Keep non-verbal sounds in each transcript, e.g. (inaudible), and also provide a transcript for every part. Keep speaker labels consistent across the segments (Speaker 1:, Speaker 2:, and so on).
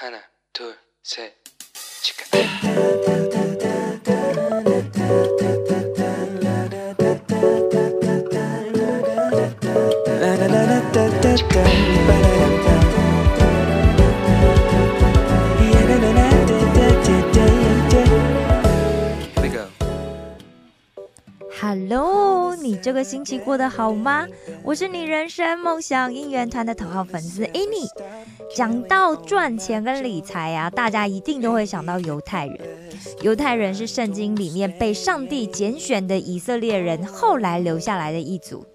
Speaker 1: 하나, 둘, 셋, 치카. Here we go.
Speaker 2: Hello，你这个星期过得好吗？我是你人生梦想应援团的头号粉丝 Annie。 讲到赚钱跟理财啊，大家一定都会想到犹太人。犹太人是圣经里面被上帝拣选的以色列人，后来留下来的一组。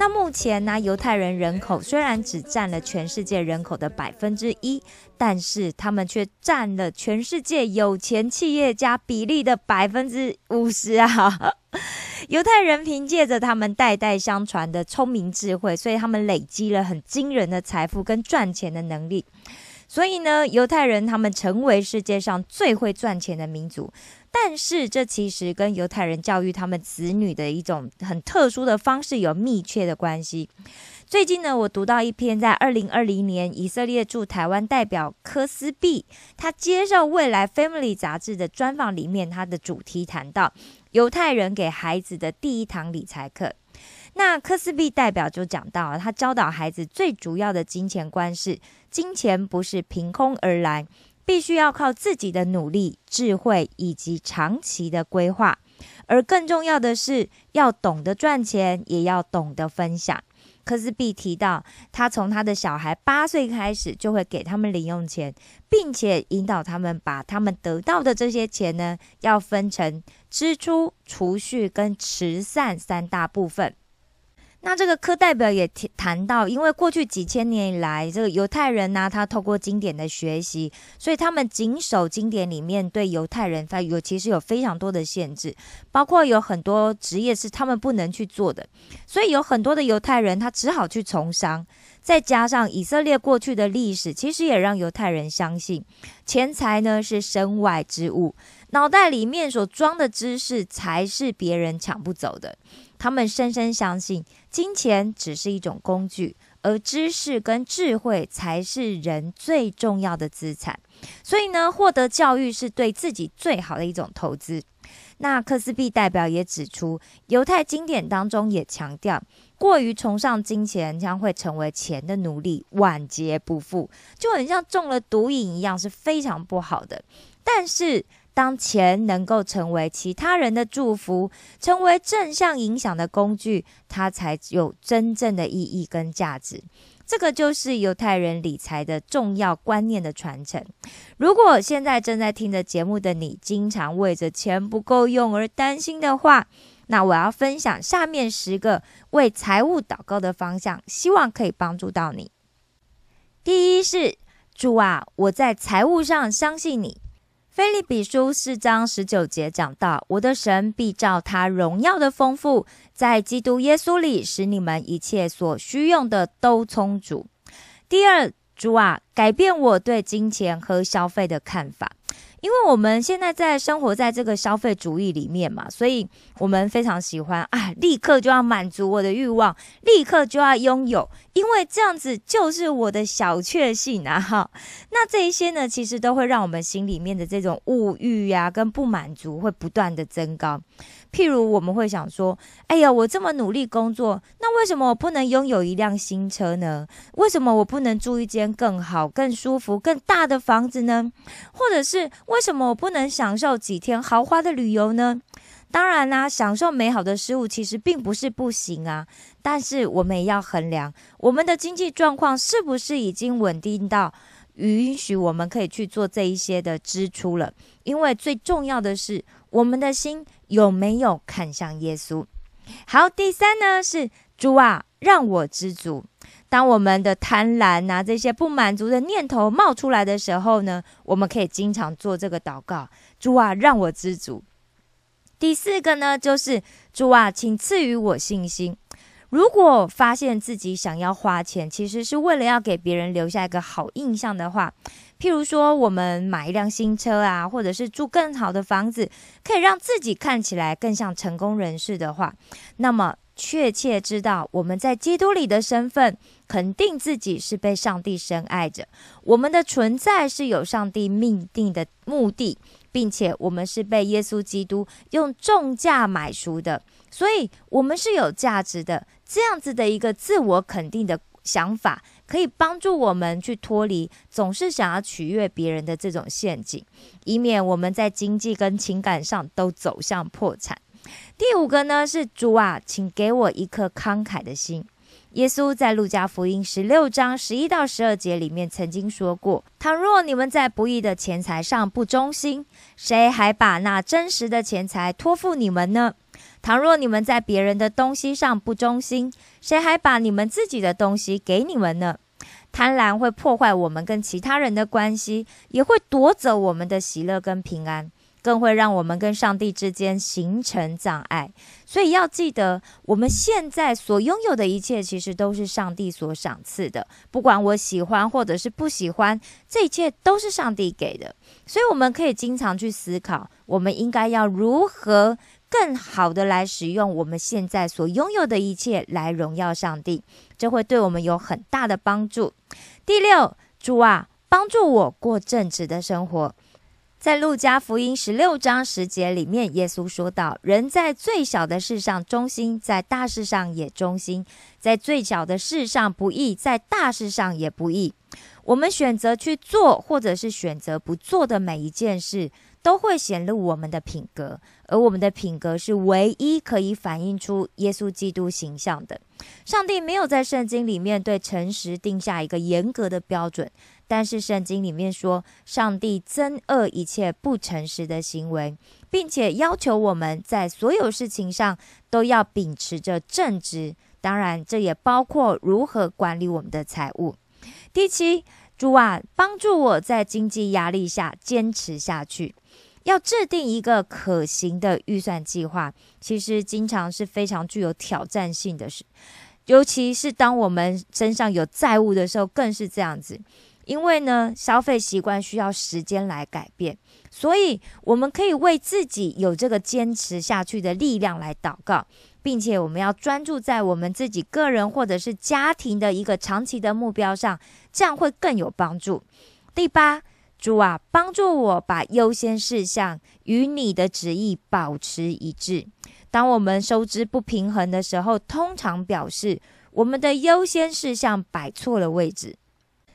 Speaker 2: 那目前呢，犹太人人口虽然只占了全世界人口的百分之一，但是他们却占了全世界有钱企业家比例的百分之五十啊！(laughs) 犹太人凭借着他们代代相传的聪明智慧，所以他们累积了很惊人的财富跟赚钱的能力。所以呢，犹太人他们成为世界上最会赚钱的民族。但是这其实跟犹太人教育他们子女的一种很特殊的方式有密切的关系。最近呢，我读到一篇在二零二零年以色列驻台湾代表科斯毕他接受未来 Family 杂志的专访里面，他的主题谈到犹太人给孩子的第一堂理财课。那科斯毕代表就讲到，他教导孩子最主要的金钱观是：金钱不是凭空而来，必须要靠自己的努力、智慧以及长期的规划。而更重要的是，要懂得赚钱，也要懂得分享。科斯毕提到，他从他的小孩八岁开始，就会给他们零用钱，并且引导他们把他们得到的这些钱呢，要分成支出、储蓄跟慈善三大部分。那这个科代表也提谈到，因为过去几千年以来，这个犹太人呢，他透过经典的学习，所以他们谨守经典里面对犹太人他有其实有非常多的限制，包括有很多职业是他们不能去做的，所以有很多的犹太人他只好去从商。再加上以色列过去的历史，其实也让犹太人相信，钱财呢是身外之物，脑袋里面所装的知识才是别人抢不走的。他们深深相信，金钱只是一种工具，而知识跟智慧才是人最重要的资产。所以呢，获得教育是对自己最好的一种投资。那克斯毕代表也指出，犹太经典当中也强调，过于崇尚金钱将会成为钱的奴隶，晚节不复，就很像中了毒瘾一样，是非常不好的。但是，当钱能够成为其他人的祝福，成为正向影响的工具，它才有真正的意义跟价值。这个就是犹太人理财的重要观念的传承。如果现在正在听着节目的你，经常为着钱不够用而担心的话，那我要分享下面十个为财务祷告的方向，希望可以帮助到你。第一是主啊，我在财务上相信你。菲利比书四章十九节讲到：“我的神必照他荣耀的丰富，在基督耶稣里，使你们一切所需用的都充足。”第二，主啊，改变我对金钱和消费的看法。因为我们现在在生活在这个消费主义里面嘛，所以我们非常喜欢啊，立刻就要满足我的欲望，立刻就要拥有，因为这样子就是我的小确幸啊！哈，那这一些呢，其实都会让我们心里面的这种物欲呀跟不满足会不断的增高。譬如我们会想说：“哎呀，我这么努力工作，那为什么我不能拥有一辆新车呢？为什么我不能住一间更好、更舒服、更大的房子呢？或者是为什么我不能享受几天豪华的旅游呢？”当然啦，享受美好的事物其实并不是不行啊，但是我们也要衡量我们的经济状况是不是已经稳定到允许我们可以去做这一些的支出了。因为最重要的是，我们的心有没有看向耶稣？好，第三呢是主啊，让我知足。当我们的贪婪啊这些不满足的念头冒出来的时候呢，我们可以经常做这个祷告：主啊，让我知足。第四个呢，就是主啊，请赐予我信心。如果发现自己想要花钱，其实是为了要给别人留下一个好印象的话，譬如说我们买一辆新车啊，或者是住更好的房子，可以让自己看起来更像成功人士的话，那么确切知道我们在基督里的身份，肯定自己是被上帝深爱着，我们的存在是有上帝命定的目的，并且我们是被耶稣基督用重价买赎的，所以我们是有价值的。这样子的一个自我肯定的想法，可以帮助我们去脱离总是想要取悦别人的这种陷阱，以免我们在经济跟情感上都走向破产。第五个呢是主啊，请给我一颗慷慨的心。耶稣在路加福音十六章十一到十二节里面曾经说过：倘若你们在不义的钱财上不忠心，谁还把那真实的钱财托付你们呢？倘若你们在别人的东西上不忠心，谁还把你们自己的东西给你们呢？贪婪会破坏我们跟其他人的关系，也会夺走我们的喜乐跟平安。更会让我们跟上帝之间形成障碍，所以要记得，我们现在所拥有的一切，其实都是上帝所赏赐的。不管我喜欢或者是不喜欢，这一切都是上帝给的。所以我们可以经常去思考，我们应该要如何更好的来使用我们现在所拥有的一切，来荣耀上帝。这会对我们有很大的帮助。第六，主啊，帮助我过正直的生活。在路加福音十六章十节里面，耶稣说道：“人在最小的事上忠心，在大事上也忠心；在最小的事上不义，在大事上也不义。”我们选择去做，或者是选择不做的每一件事，都会显露我们的品格。而我们的品格是唯一可以反映出耶稣基督形象的。上帝没有在圣经里面对诚实定下一个严格的标准。但是圣经里面说，上帝憎恶一切不诚实的行为，并且要求我们在所有事情上都要秉持着正直。当然，这也包括如何管理我们的财务。第七，主啊，帮助我在经济压力下坚持下去。要制定一个可行的预算计划，其实经常是非常具有挑战性的事，尤其是当我们身上有债务的时候，更是这样子。因为呢，消费习惯需要时间来改变，所以我们可以为自己有这个坚持下去的力量来祷告，并且我们要专注在我们自己个人或者是家庭的一个长期的目标上，这样会更有帮助。第八，主啊，帮助我把优先事项与你的旨意保持一致。当我们收支不平衡的时候，通常表示我们的优先事项摆错了位置。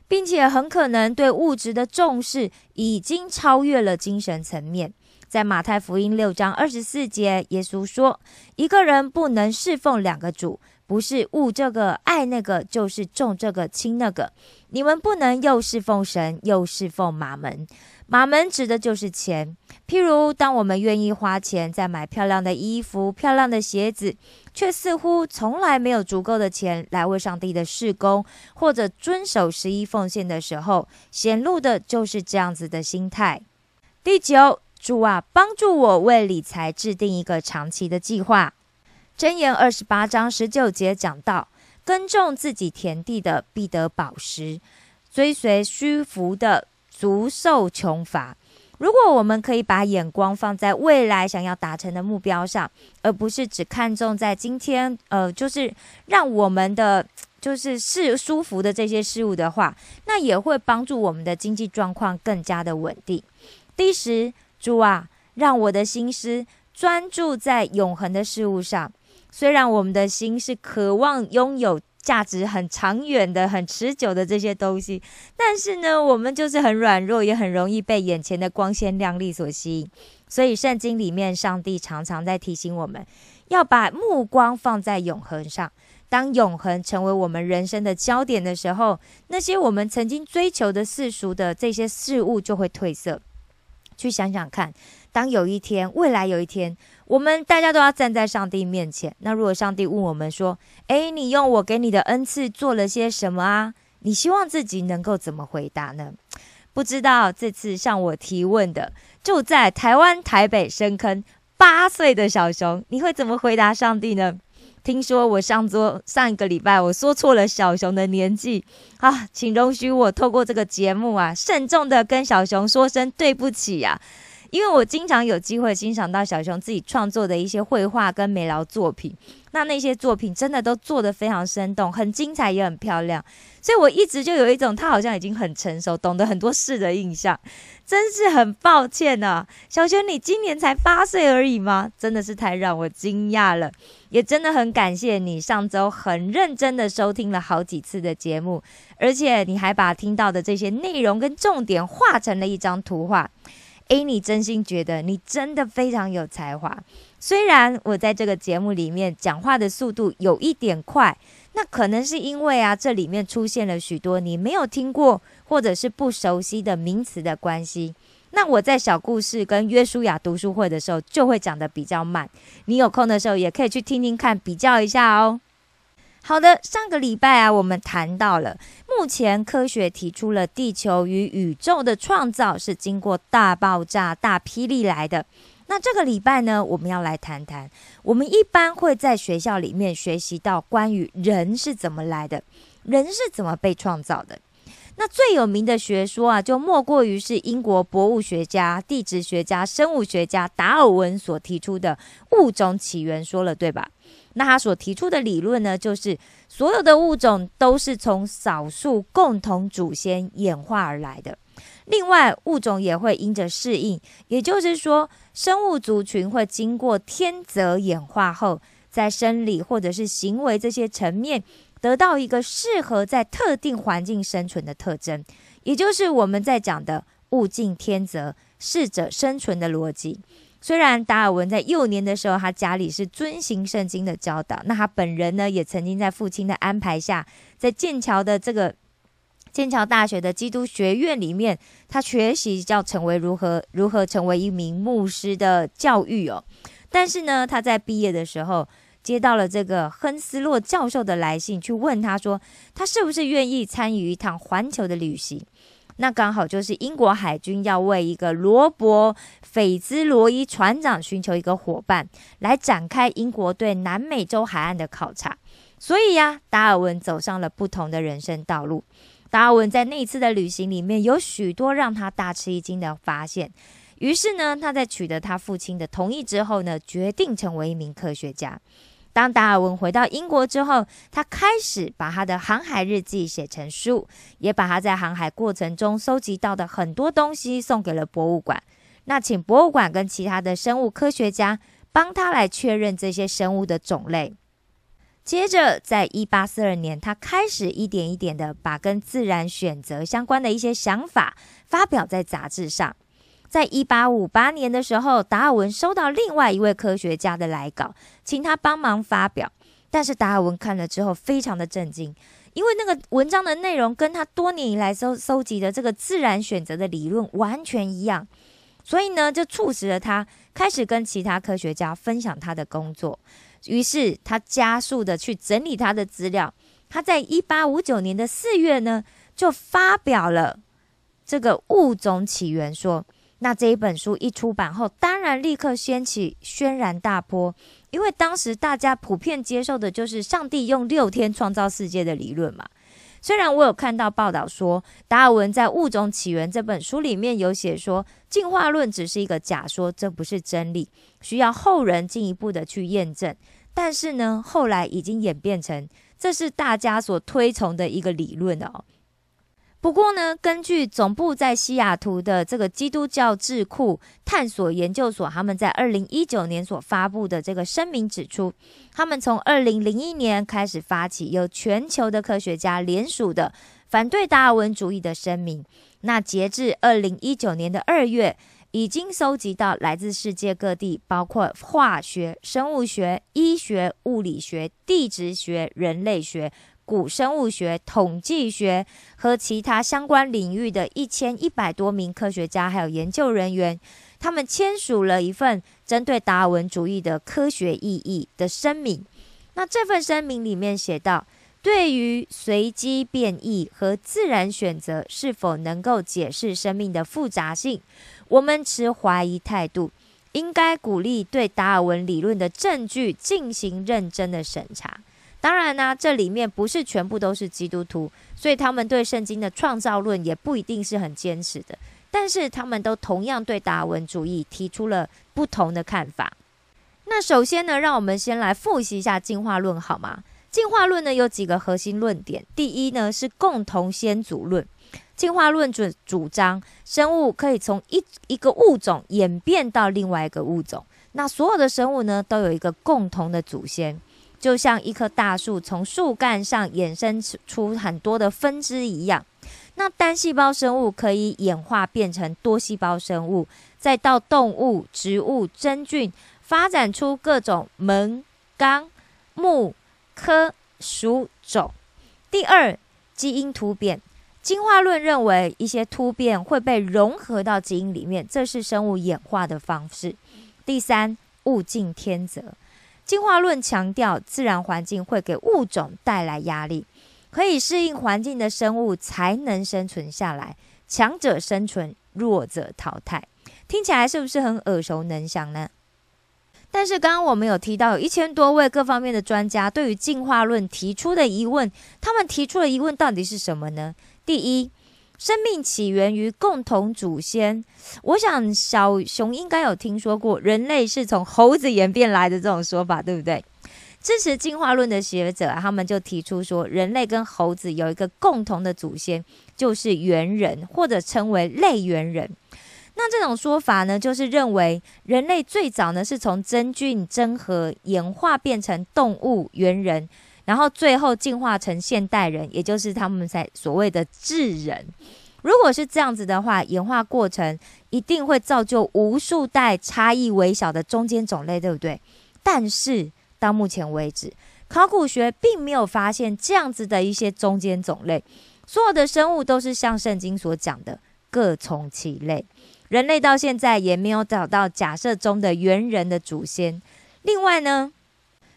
Speaker 2: 并且很可能对物质的重视已经超越了精神层面。在马太福音六章二十四节，耶稣说：“一个人不能侍奉两个主。”不是悟这个爱那个，就是重这个轻那个。你们不能又侍奉神，又侍奉马门。马门指的就是钱。譬如，当我们愿意花钱在买漂亮的衣服、漂亮的鞋子，却似乎从来没有足够的钱来为上帝的事工或者遵守十一奉献的时候，显露的就是这样子的心态。第九，主啊，帮助我为理财制定一个长期的计划。箴言二十八章十九节讲到：耕种自己田地的必得饱食，追随虚浮的足受穷乏。如果我们可以把眼光放在未来想要达成的目标上，而不是只看重在今天，呃，就是让我们的就是是舒服的这些事物的话，那也会帮助我们的经济状况更加的稳定。第十，主啊，让我的心思专注在永恒的事物上。虽然我们的心是渴望拥有价值很长远的、很持久的这些东西，但是呢，我们就是很软弱，也很容易被眼前的光鲜亮丽所吸引。所以，圣经里面，上帝常常在提醒我们，要把目光放在永恒上。当永恒成为我们人生的焦点的时候，那些我们曾经追求的世俗的这些事物就会褪色。去想想看，当有一天，未来有一天。我们大家都要站在上帝面前。那如果上帝问我们说：“诶，你用我给你的恩赐做了些什么啊？”你希望自己能够怎么回答呢？不知道这次向我提问的住在台湾台北深坑八岁的小熊，你会怎么回答上帝呢？听说我上周上一个礼拜我说错了小熊的年纪啊，请容许我透过这个节目啊，慎重的跟小熊说声对不起呀。因为我经常有机会欣赏到小熊自己创作的一些绘画跟美劳作品，那那些作品真的都做得非常生动，很精彩，也很漂亮。所以我一直就有一种他好像已经很成熟，懂得很多事的印象。真是很抱歉呢，小熊，你今年才八岁而已吗？真的是太让我惊讶了。也真的很感谢你上周很认真的收听了好几次的节目，而且你还把听到的这些内容跟重点画成了一张图画。诶，你真心觉得你真的非常有才华。虽然我在这个节目里面讲话的速度有一点快，那可能是因为啊，这里面出现了许多你没有听过或者是不熟悉的名词的关系。那我在小故事跟约书亚读书会的时候就会讲的比较慢，你有空的时候也可以去听听看，比较一下哦。好的，上个礼拜啊，我们谈到了目前科学提出了地球与宇宙的创造是经过大爆炸、大霹雳来的。那这个礼拜呢，我们要来谈谈，我们一般会在学校里面学习到关于人是怎么来的，人是怎么被创造的。那最有名的学说啊，就莫过于是英国博物学家、地质学家、生物学家达尔文所提出的物种起源说了，对吧？那他所提出的理论呢，就是所有的物种都是从少数共同祖先演化而来的。另外，物种也会因着适应，也就是说，生物族群会经过天择演化后，在生理或者是行为这些层面，得到一个适合在特定环境生存的特征，也就是我们在讲的物竞天择、适者生存的逻辑。虽然达尔文在幼年的时候，他家里是遵行圣经的教导，那他本人呢，也曾经在父亲的安排下，在剑桥的这个剑桥大学的基督学院里面，他学习叫成为如何如何成为一名牧师的教育哦。但是呢，他在毕业的时候，接到了这个亨斯洛教授的来信，去问他说，他是不是愿意参与一趟环球的旅行。那刚好就是英国海军要为一个罗伯·斐兹罗伊船长寻求一个伙伴，来展开英国对南美洲海岸的考察。所以呀，达尔文走上了不同的人生道路。达尔文在那次的旅行里面有许多让他大吃一惊的发现。于是呢，他在取得他父亲的同意之后呢，决定成为一名科学家。当达尔文回到英国之后，他开始把他的航海日记写成书，也把他在航海过程中搜集到的很多东西送给了博物馆。那请博物馆跟其他的生物科学家帮他来确认这些生物的种类。接着，在一八四二年，他开始一点一点的把跟自然选择相关的一些想法发表在杂志上。在一八五八年的时候，达尔文收到另外一位科学家的来稿，请他帮忙发表。但是达尔文看了之后非常的震惊，因为那个文章的内容跟他多年以来搜搜集的这个自然选择的理论完全一样，所以呢，就促使了他开始跟其他科学家分享他的工作。于是他加速的去整理他的资料。他在一八五九年的四月呢，就发表了这个物种起源说。那这一本书一出版后，当然立刻掀起轩然大波，因为当时大家普遍接受的就是上帝用六天创造世界的理论嘛。虽然我有看到报道说，达尔文在《物种起源》这本书里面有写说，进化论只是一个假说，这不是真理，需要后人进一步的去验证。但是呢，后来已经演变成这是大家所推崇的一个理论哦。不过呢，根据总部在西雅图的这个基督教智库探索研究所，他们在二零一九年所发布的这个声明指出，他们从二零零一年开始发起由全球的科学家联署的反对达尔文主义的声明。那截至二零一九年的二月，已经收集到来自世界各地，包括化学、生物学、医学、物理学、地质学、人类学。古生物学、统计学和其他相关领域的一千一百多名科学家还有研究人员，他们签署了一份针对达尔文主义的科学意义的声明。那这份声明里面写道：，对于随机变异和自然选择是否能够解释生命的复杂性，我们持怀疑态度，应该鼓励对达尔文理论的证据进行认真的审查。当然呢，这里面不是全部都是基督徒，所以他们对圣经的创造论也不一定是很坚持的。但是他们都同样对达尔文主义提出了不同的看法。那首先呢，让我们先来复习一下进化论好吗？进化论呢有几个核心论点，第一呢是共同先祖论。进化论主主张生物可以从一一个物种演变到另外一个物种，那所有的生物呢都有一个共同的祖先，就像一棵大树从树干上衍生出很多的分支一样。那单细胞生物可以演化变成多细胞生物，再到动物、植物、真菌，发展出各种门、纲、目、科、属、种。第二，基因突变。进化论认为，一些突变会被融合到基因里面，这是生物演化的方式。第三，物竞天择。进化论强调，自然环境会给物种带来压力，可以适应环境的生物才能生存下来，强者生存，弱者淘汰。听起来是不是很耳熟能详呢？但是刚刚我们有提到，有一千多位各方面的专家对于进化论提出的疑问，他们提出的疑问到底是什么呢？第一，生命起源于共同祖先。我想小熊应该有听说过，人类是从猴子演变来的这种说法，对不对？支持进化论的学者，他们就提出说，人类跟猴子有一个共同的祖先，就是猿人，或者称为类猿人。那这种说法呢，就是认为人类最早呢是从真菌真核演化变成动物猿人。然后最后进化成现代人，也就是他们在所谓的智人。如果是这样子的话，演化过程一定会造就无数代差异微小的中间种类，对不对？但是到目前为止，考古学并没有发现这样子的一些中间种类。所有的生物都是像圣经所讲的各从其类。人类到现在也没有找到假设中的猿人的祖先。另外呢？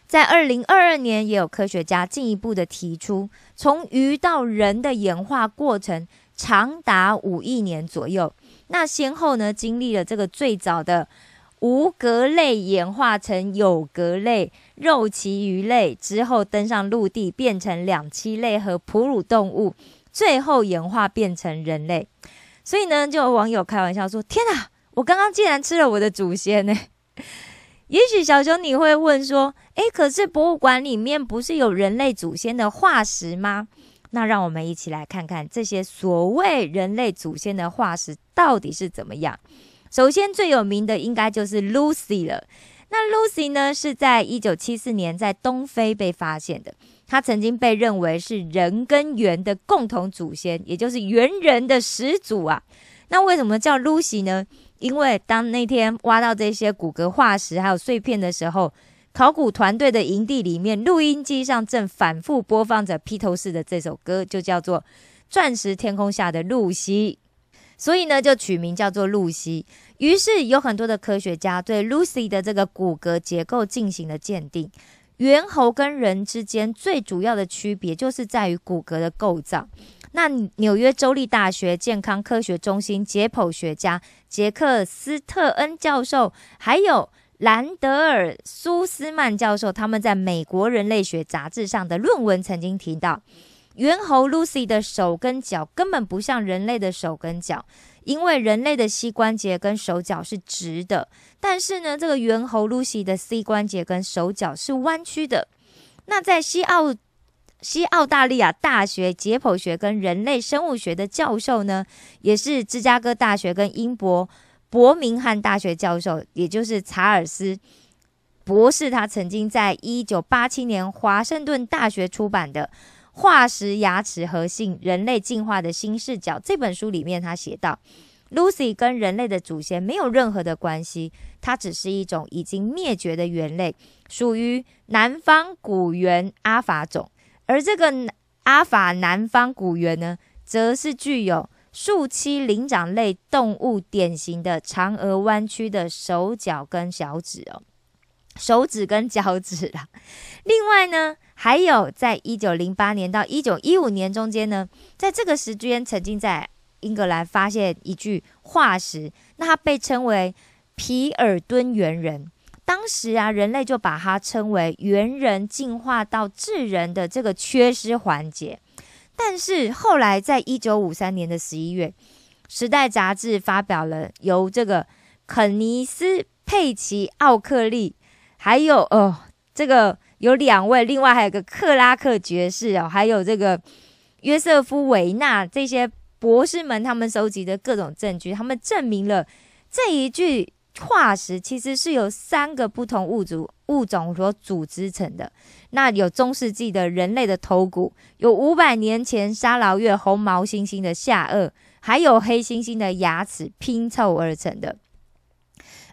Speaker 2: 在二零二二年，也有科学家进一步的提出，从鱼到人的演化过程长达五亿年左右。那先后呢，经历了这个最早的无颌类演化成有颌类、肉鳍鱼类，之后登上陆地变成两栖类和哺乳动物，最后演化变成人类。所以呢，就有网友开玩笑说：“天哪，我刚刚竟然吃了我的祖先呢！”也许小熊你会问说：“诶，可是博物馆里面不是有人类祖先的化石吗？”那让我们一起来看看这些所谓人类祖先的化石到底是怎么样。首先最有名的应该就是 Lucy 了。那 Lucy 呢，是在一九七四年在东非被发现的。它曾经被认为是人跟猿的共同祖先，也就是猿人的始祖啊。那为什么叫 Lucy 呢？因为当那天挖到这些骨骼化石还有碎片的时候，考古团队的营地里面，录音机上正反复播放着披头士的这首歌，就叫做《钻石天空下的露西》，所以呢，就取名叫做露西。于是有很多的科学家对 Lucy 的这个骨骼结构进行了鉴定。猿猴跟人之间最主要的区别就是在于骨骼的构造。那纽约州立大学健康科学中心解剖学家杰克斯特恩教授，还有兰德尔苏斯曼教授，他们在美国人类学杂志上的论文曾经提到，猿猴 Lucy 的手跟脚根本不像人类的手跟脚，因为人类的膝关节跟手脚是直的，但是呢，这个猿猴 Lucy 的膝关节跟手脚是弯曲的。那在西澳。西澳大利亚大学解剖学跟人类生物学的教授呢，也是芝加哥大学跟英国伯明翰大学教授，也就是查尔斯博士。他曾经在一九八七年华盛顿大学出版的《化石牙齿和性人类进化的新视角》这本书里面，他写道：Lucy 跟人类的祖先没有任何的关系，它只是一种已经灭绝的猿类，属于南方古猿阿法种。而这个阿法南方古猿呢，则是具有树栖灵长类动物典型的长而弯曲的手脚跟脚趾哦，手指跟脚趾啦。(laughs) 另外呢，还有在一九零八年到一九一五年中间呢，在这个时间曾经在英格兰发现一具化石，那它被称为皮尔敦猿人。当时啊，人类就把它称为猿人进化到智人的这个缺失环节。但是后来，在一九五三年的十一月，时代》杂志发表了由这个肯尼斯·佩奇·奥克利，还有哦，这个有两位，另外还有个克拉克爵士哦，还有这个约瑟夫·维纳这些博士们，他们收集的各种证据，他们证明了这一句。化石其实是由三个不同物种物种所组织成的。那有中世纪的人类的头骨，有五百年前沙劳越红毛猩猩的下颚，还有黑猩猩的牙齿拼凑而成的。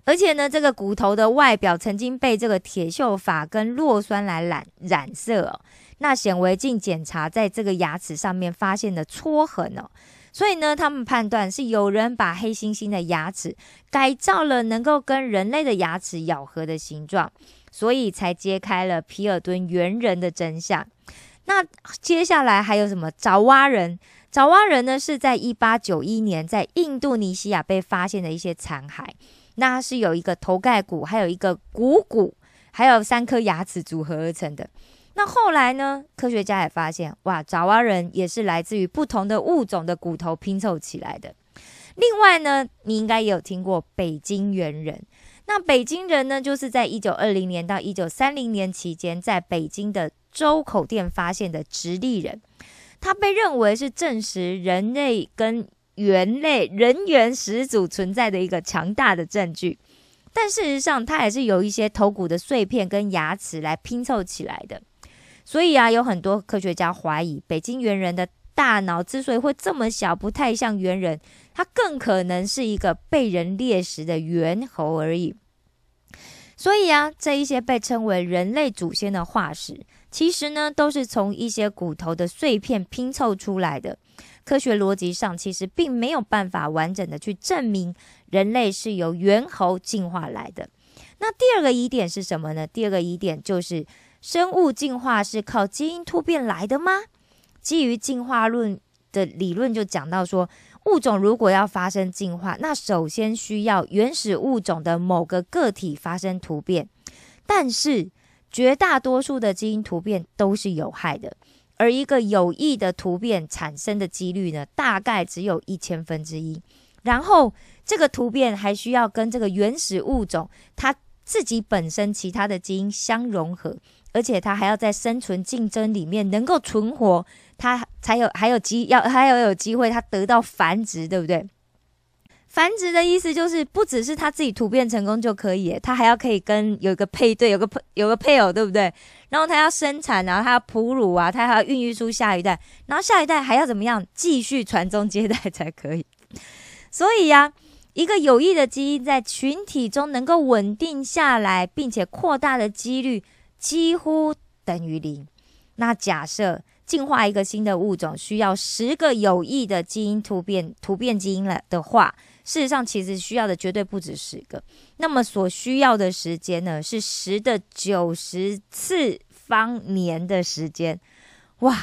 Speaker 2: 而且呢，这个骨头的外表曾经被这个铁锈法跟弱酸来染染色。那显微镜检查在这个牙齿上面发现的搓痕哦。所以呢，他们判断是有人把黑猩猩的牙齿改造了，能够跟人类的牙齿咬合的形状，所以才揭开了皮尔顿猿人的真相。那接下来还有什么爪哇人？爪哇人呢，是在一八九一年在印度尼西亚被发现的一些残骸，那是有一个头盖骨，还有一个股骨，还有三颗牙齿组合而成的。那后来呢？科学家也发现，哇，爪哇人也是来自于不同的物种的骨头拼凑起来的。另外呢，你应该也有听过北京猿人。那北京人呢，就是在一九二零年到一九三零年期间，在北京的周口店发现的直立人。他被认为是证实人类跟猿类人猿始祖存在的一个强大的证据。但事实上，它也是有一些头骨的碎片跟牙齿来拼凑起来的。所以啊，有很多科学家怀疑，北京猿人的大脑之所以会这么小，不太像猿人，它更可能是一个被人猎食的猿猴而已。所以啊，这一些被称为人类祖先的化石，其实呢，都是从一些骨头的碎片拼凑出来的。科学逻辑上，其实并没有办法完整的去证明人类是由猿猴进化来的。那第二个疑点是什么呢？第二个疑点就是。生物进化是靠基因突变来的吗？基于进化论的理论就讲到说，物种如果要发生进化，那首先需要原始物种的某个个体发生突变。但是绝大多数的基因突变都是有害的，而一个有益的突变产生的几率呢，大概只有一千分之一。然后这个突变还需要跟这个原始物种它自己本身其他的基因相融合。而且它还要在生存竞争里面能够存活，它才有还有机要还要有机会，它得到繁殖，对不对？繁殖的意思就是不只是它自己突变成功就可以，它还要可以跟有一个配对，有个配有个配偶，对不对？然后它要生产，然后它要哺乳啊，它还要孕育出下一代，然后下一代还要怎么样继续传宗接代才可以。所以呀，一个有益的基因在群体中能够稳定下来，并且扩大的几率。几乎等于零。那假设进化一个新的物种需要十个有益的基因突变突变基因了的话，事实上其实需要的绝对不止十个。那么所需要的时间呢，是十的九十次方年的时间。哇，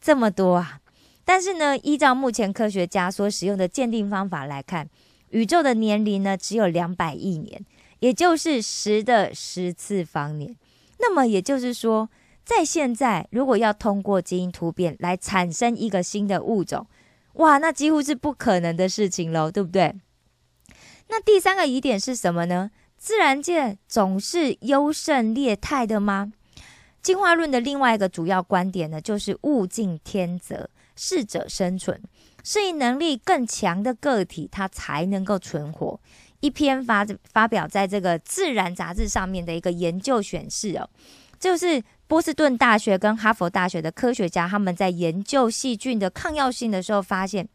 Speaker 2: 这么多啊！但是呢，依照目前科学家所使用的鉴定方法来看，宇宙的年龄呢只有两百亿年，也就是十的十次方年。那么也就是说，在现在，如果要通过基因突变来产生一个新的物种，哇，那几乎是不可能的事情喽，对不对？那第三个疑点是什么呢？自然界总是优胜劣汰的吗？进化论的另外一个主要观点呢，就是物竞天择，适者生存，适应能力更强的个体，它才能够存活。一篇发发表在这个《自然》杂志上面的一个研究显示哦，就是波士顿大学跟哈佛大学的科学家他们在研究细菌的抗药性的时候，发现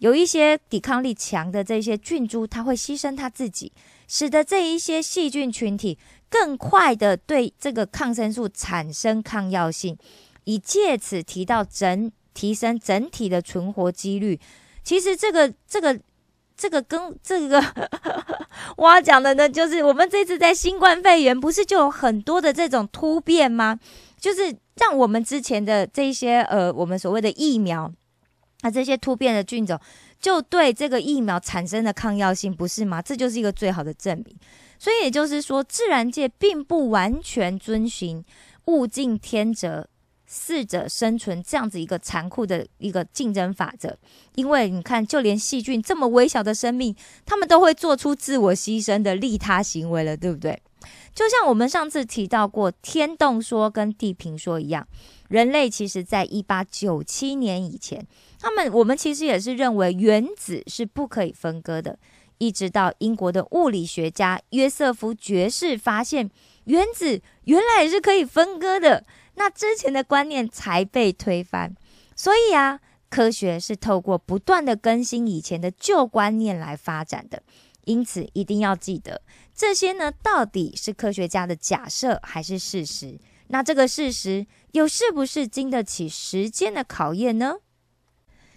Speaker 2: 有一些抵抗力强的这些菌株，它会牺牲它自己，使得这一些细菌群体更快的对这个抗生素产生抗药性，以借此提到整提升整体的存活几率。其实这个这个。这个跟这个 (laughs) 我要讲的呢，就是我们这次在新冠肺炎不是就有很多的这种突变吗？就是让我们之前的这些呃，我们所谓的疫苗，那这些突变的菌种就对这个疫苗产生了抗药性，不是吗？这就是一个最好的证明。所以也就是说，自然界并不完全遵循物竞天择。适者生存这样子一个残酷的一个竞争法则。因为你看，就连细菌这么微小的生命，他们都会做出自我牺牲的利他行为了，对不对？就像我们上次提到过天动说跟地平说一样，人类其实在一八九七年以前，他们我们其实也是认为原子是不可以分割的。一直到英国的物理学家约瑟夫爵士发现原子原来也是可以分割的，那之前的观念才被推翻。所以啊，科学是透过不断的更新以前的旧观念来发展的。因此，一定要记得这些呢，到底是科学家的假设还是事实？那这个事实又是不是经得起时间的考验呢？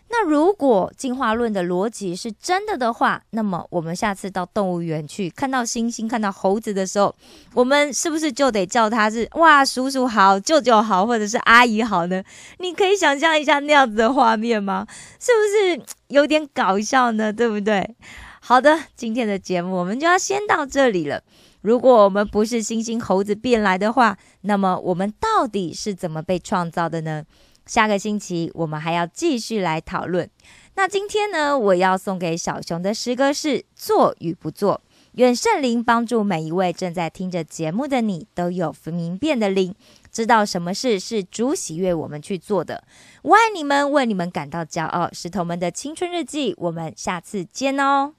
Speaker 2: 那如果进化论的逻辑是真的的话，那么我们下次到动物园去看到猩猩、看到猴子的时候，我们是不是就得叫它是哇叔叔好、舅舅好，或者是阿姨好呢？你可以想象一下那样子的画面吗？是不是有点搞笑呢？对不对？好的，今天的节目我们就要先到这里了。如果我们不是猩猩、猴子变来的话，那么我们到底是怎么被创造的呢？下个星期我们还要继续来讨论。那今天呢，我要送给小熊的诗歌是“做与不做”。愿圣灵帮助每一位正在听着节目的你，都有明辨的灵，知道什么事是主喜悦我们去做的。我爱你们，为你们感到骄傲。石头们的青春日记，我们下次见哦。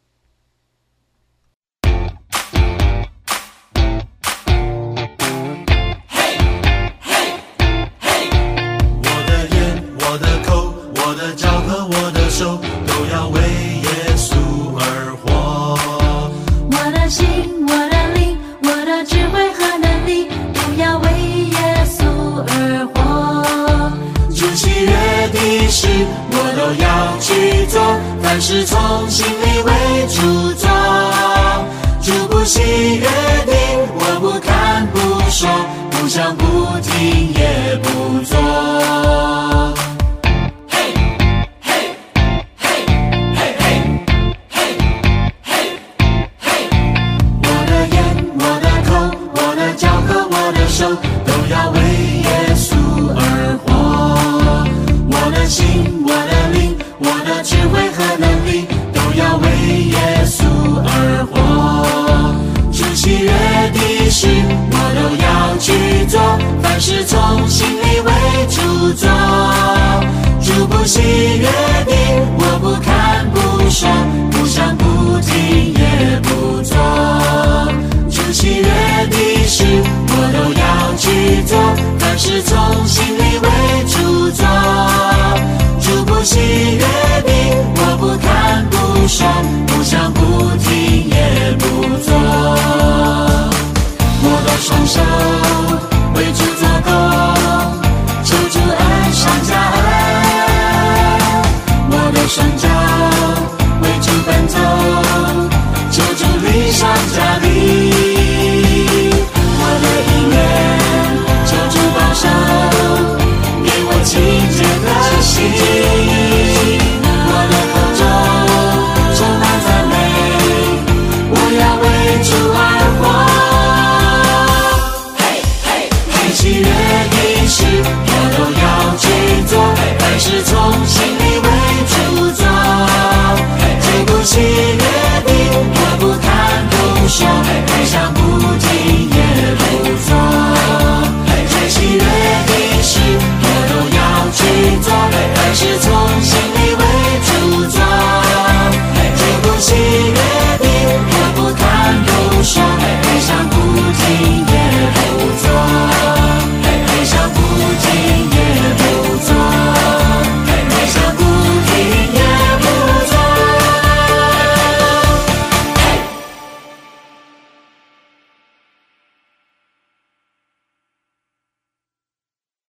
Speaker 3: 是错。